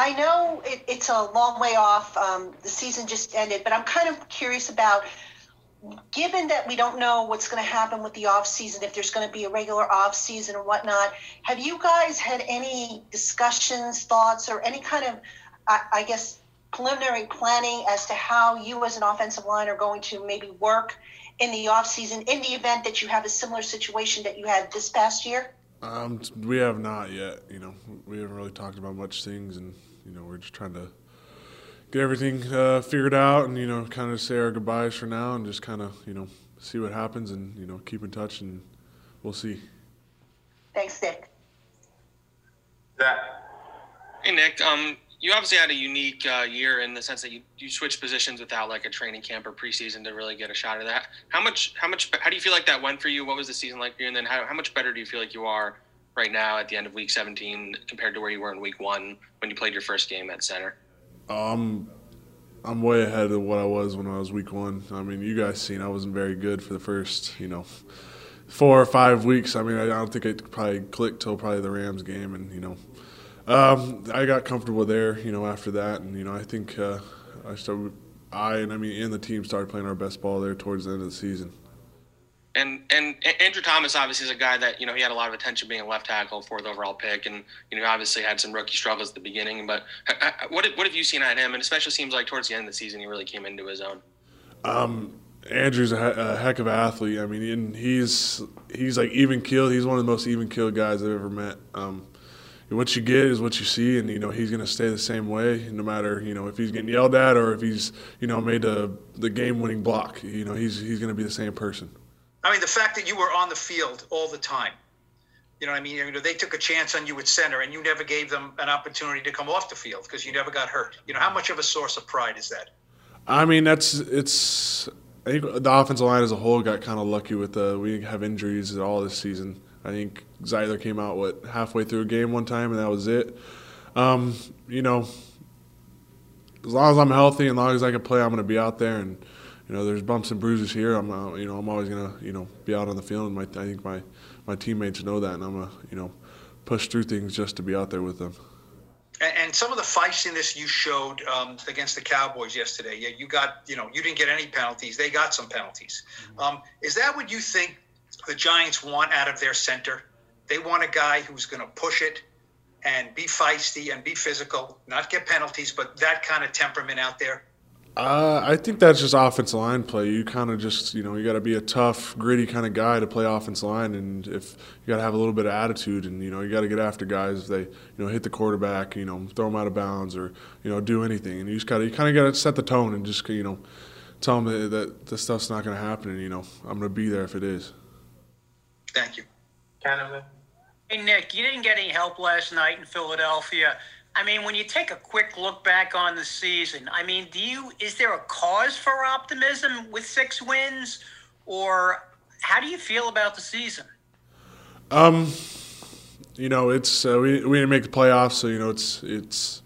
I know it, it's a long way off. Um, the season just ended, but I'm kind of curious about given that we don't know what's going to happen with the off season, if there's going to be a regular off season or whatnot, have you guys had any discussions, thoughts, or any kind of, I, I guess, preliminary planning as to how you as an offensive line are going to maybe work in the off season in the event that you have a similar situation that you had this past year? Um, we have not yet. You know, we haven't really talked about much things, and you know, we're just trying to get everything uh, figured out, and you know, kind of say our goodbyes for now, and just kind of you know see what happens, and you know, keep in touch, and we'll see. Thanks, Nick. That. Hey Nick, um, you obviously had a unique uh, year in the sense that you, you switched positions without like a training camp or preseason to really get a shot at that. How much how much how do you feel like that went for you? What was the season like for you? And then how, how much better do you feel like you are right now at the end of week 17 compared to where you were in week one when you played your first game at center? Um, I'm way ahead of what I was when I was week one. I mean, you guys seen I wasn't very good for the first, you know, four or five weeks. I mean, I don't think it probably clicked till probably the Rams game, and you know, um, I got comfortable there. You know, after that, and you know, I think uh, I started. I and I mean, and the team started playing our best ball there towards the end of the season. And and Andrew Thomas obviously is a guy that you know he had a lot of attention being a left tackle, fourth overall pick, and you know obviously had some rookie struggles at the beginning. But what what have you seen at him? And especially seems like towards the end of the season he really came into his own. Um, Andrew's a, a, heck of an athlete. I mean, he's he's like even killed. He's one of the most even killed guys I've ever met. Um, what you get is what you see, and you know he's going to stay the same way, no matter you know if he's getting yelled at or if he's you know made the the game winning block. You know he's he's going to be the same person. I mean, the fact that you were on the field all the time. You know what I mean? You know, they took a chance on you at center, and you never gave them an opportunity to come off the field because you never got hurt. You know, how much of a source of pride is that? I mean, that's it's. I think the offensive line as a whole got kind of lucky with the we have injuries all this season. I think Zeitler came out what halfway through a game one time, and that was it. Um, you know, as long as I'm healthy and as long as I can play, I'm going to be out there and you know, there's bumps and bruises here. I'm, uh, you know, I'm always gonna, you know, be out on the field, and my, I think my, my teammates know that, and I'm gonna, you know, push through things just to be out there with them. And, and some of the feistiness you showed um, against the Cowboys yesterday, yeah, you got, you know, you didn't get any penalties. They got some penalties. Mm-hmm. Um, is that what you think the Giants want out of their center? They want a guy who's going to push it and be feisty and be physical, not get penalties, but that kind of temperament out there. Uh, I think that's just offensive line play. You kind of just, you know, you got to be a tough, gritty kind of guy to play offensive line, and if you got to have a little bit of attitude, and you know, you got to get after guys if they, you know, hit the quarterback, you know, throw them out of bounds, or you know, do anything, and you just got to, you kind of got to set the tone and just, you know, tell them that, that this stuff's not going to happen, and you know, I'm going to be there if it is. Thank you, Canada. Hey Nick, you didn't get any help last night in Philadelphia. I mean, when you take a quick look back on the season, I mean, do you is there a cause for optimism with six wins, or how do you feel about the season? Um, you know, it's uh, we we didn't make the playoffs, so you know it's it's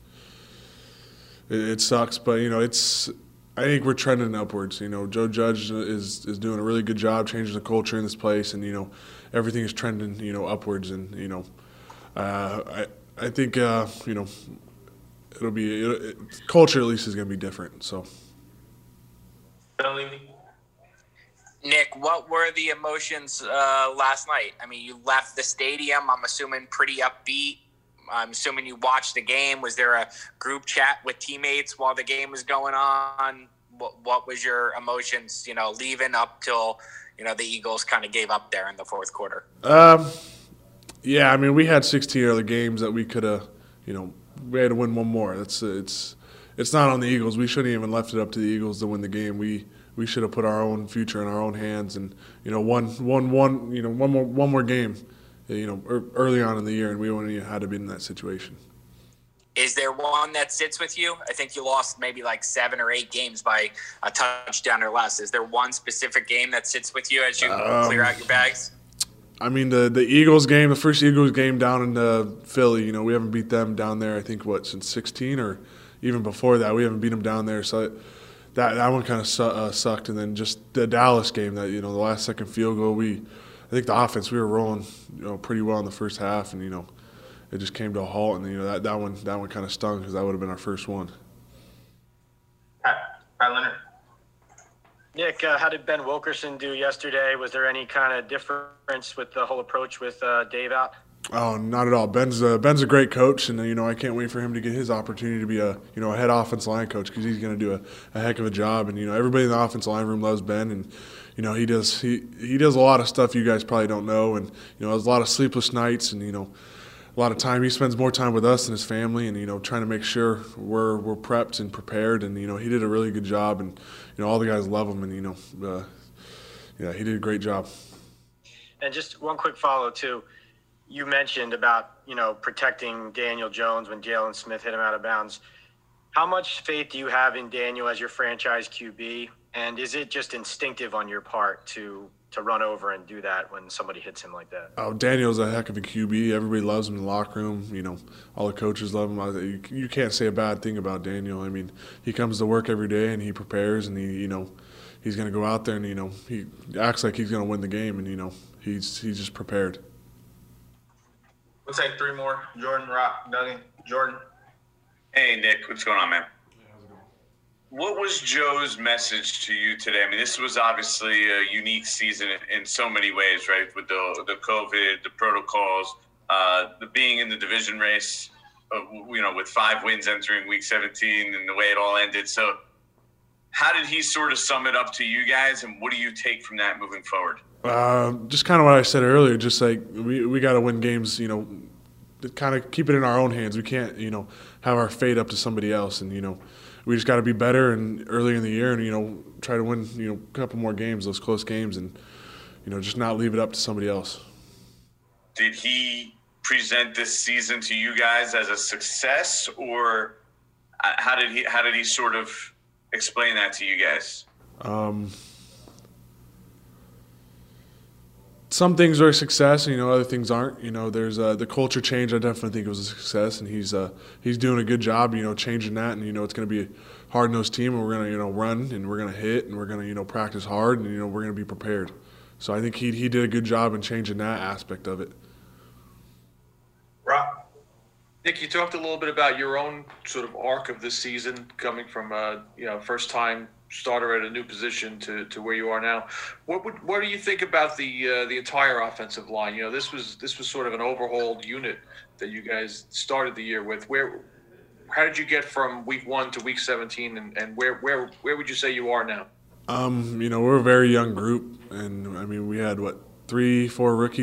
it, it sucks, but you know it's I think we're trending upwards. You know, Joe Judge is is doing a really good job changing the culture in this place, and you know everything is trending you know upwards, and you know uh, I I think uh, you know it'll be it, it, culture at least is going to be different. So, Nick, what were the emotions uh, last night? I mean, you left the stadium. I'm assuming pretty upbeat. I'm assuming you watched the game. Was there a group chat with teammates while the game was going on? What, what was your emotions? You know, leaving up till you know the Eagles kind of gave up there in the fourth quarter. Um yeah, I mean, we had 16 other games that we could have, you know, we had to win one more. It's it's it's not on the Eagles. We shouldn't even left it up to the Eagles to win the game. We we should have put our own future in our own hands and you know one one one you know one more one more game, you know, early on in the year, and we wouldn't even had to be in that situation. Is there one that sits with you? I think you lost maybe like seven or eight games by a touchdown or less. Is there one specific game that sits with you as you um, clear out your bags? I mean the the Eagles game, the first Eagles game down in uh, Philly. You know, we haven't beat them down there. I think what since '16 or even before that, we haven't beat them down there. So that that one kind of su- uh, sucked. And then just the Dallas game, that you know, the last second field goal. We, I think the offense we were rolling, you know, pretty well in the first half, and you know, it just came to a halt, and you know that, that one that one kind of stung because that would have been our first one. Pat, Pat Leonard. Nick, uh, how did Ben Wilkerson do yesterday? Was there any kind of difference with the whole approach with uh, Dave out? Oh, not at all. Ben's a, Ben's a great coach, and you know I can't wait for him to get his opportunity to be a you know a head offensive line coach because he's going to do a, a heck of a job. And you know everybody in the offensive line room loves Ben, and you know he does he he does a lot of stuff you guys probably don't know, and you know a lot of sleepless nights, and you know a lot of time he spends more time with us and his family, and you know trying to make sure we're we're prepped and prepared, and you know he did a really good job, and you know all the guys love him, and you know uh, yeah he did a great job. And just one quick follow too you mentioned about you know protecting Daniel Jones when Jaylon Smith hit him out of bounds. How much faith do you have in Daniel as your franchise QB? And is it just instinctive on your part to to run over and do that when somebody hits him like that? Oh, Daniel's a heck of a QB. Everybody loves him in the locker room. You know, all the coaches love him. You can't say a bad thing about Daniel. I mean, he comes to work every day and he prepares and he, you know, he's going to go out there and you know he acts like he's going to win the game and you know he's he's just prepared. We'll take three more. Jordan, Rock, Duggan, Jordan. Hey, Nick, what's going on, man? What was Joe's message to you today? I mean, this was obviously a unique season in so many ways, right? With the the COVID, the protocols, uh, the being in the division race, uh, you know, with five wins entering Week 17, and the way it all ended. So, how did he sort of sum it up to you guys, and what do you take from that moving forward? Uh, just kind of what I said earlier. Just like we we got to win games, you know, kind of keep it in our own hands. We can't, you know, have our fate up to somebody else, and you know, we just got to be better and earlier in the year, and you know, try to win, you know, a couple more games, those close games, and you know, just not leave it up to somebody else. Did he present this season to you guys as a success, or uh, how did he how did he sort of explain that to you guys? Um, some things are a success, you know, other things aren't. You know, there's uh, the culture change. I definitely think it was a success, and he's uh, he's doing a good job, you know, changing that. And you know, it's going to be a hard nosed team, and we're going to you know run, and we're going to hit, and we're going to you know practice hard, and you know we're going to be prepared. So I think he he did a good job in changing that aspect of it. Rock. Nick, you talked a little bit about your own sort of arc of this season, coming from a you know first time starter at a new position to, to where you are now. What would what do you think about the uh, the entire offensive line? You know, this was this was sort of an overhauled unit that you guys started the year with. Where how did you get from week one to week seventeen, and, and where where where would you say you are now? Um, you know, we're a very young group, and I mean, we had what three, four rookies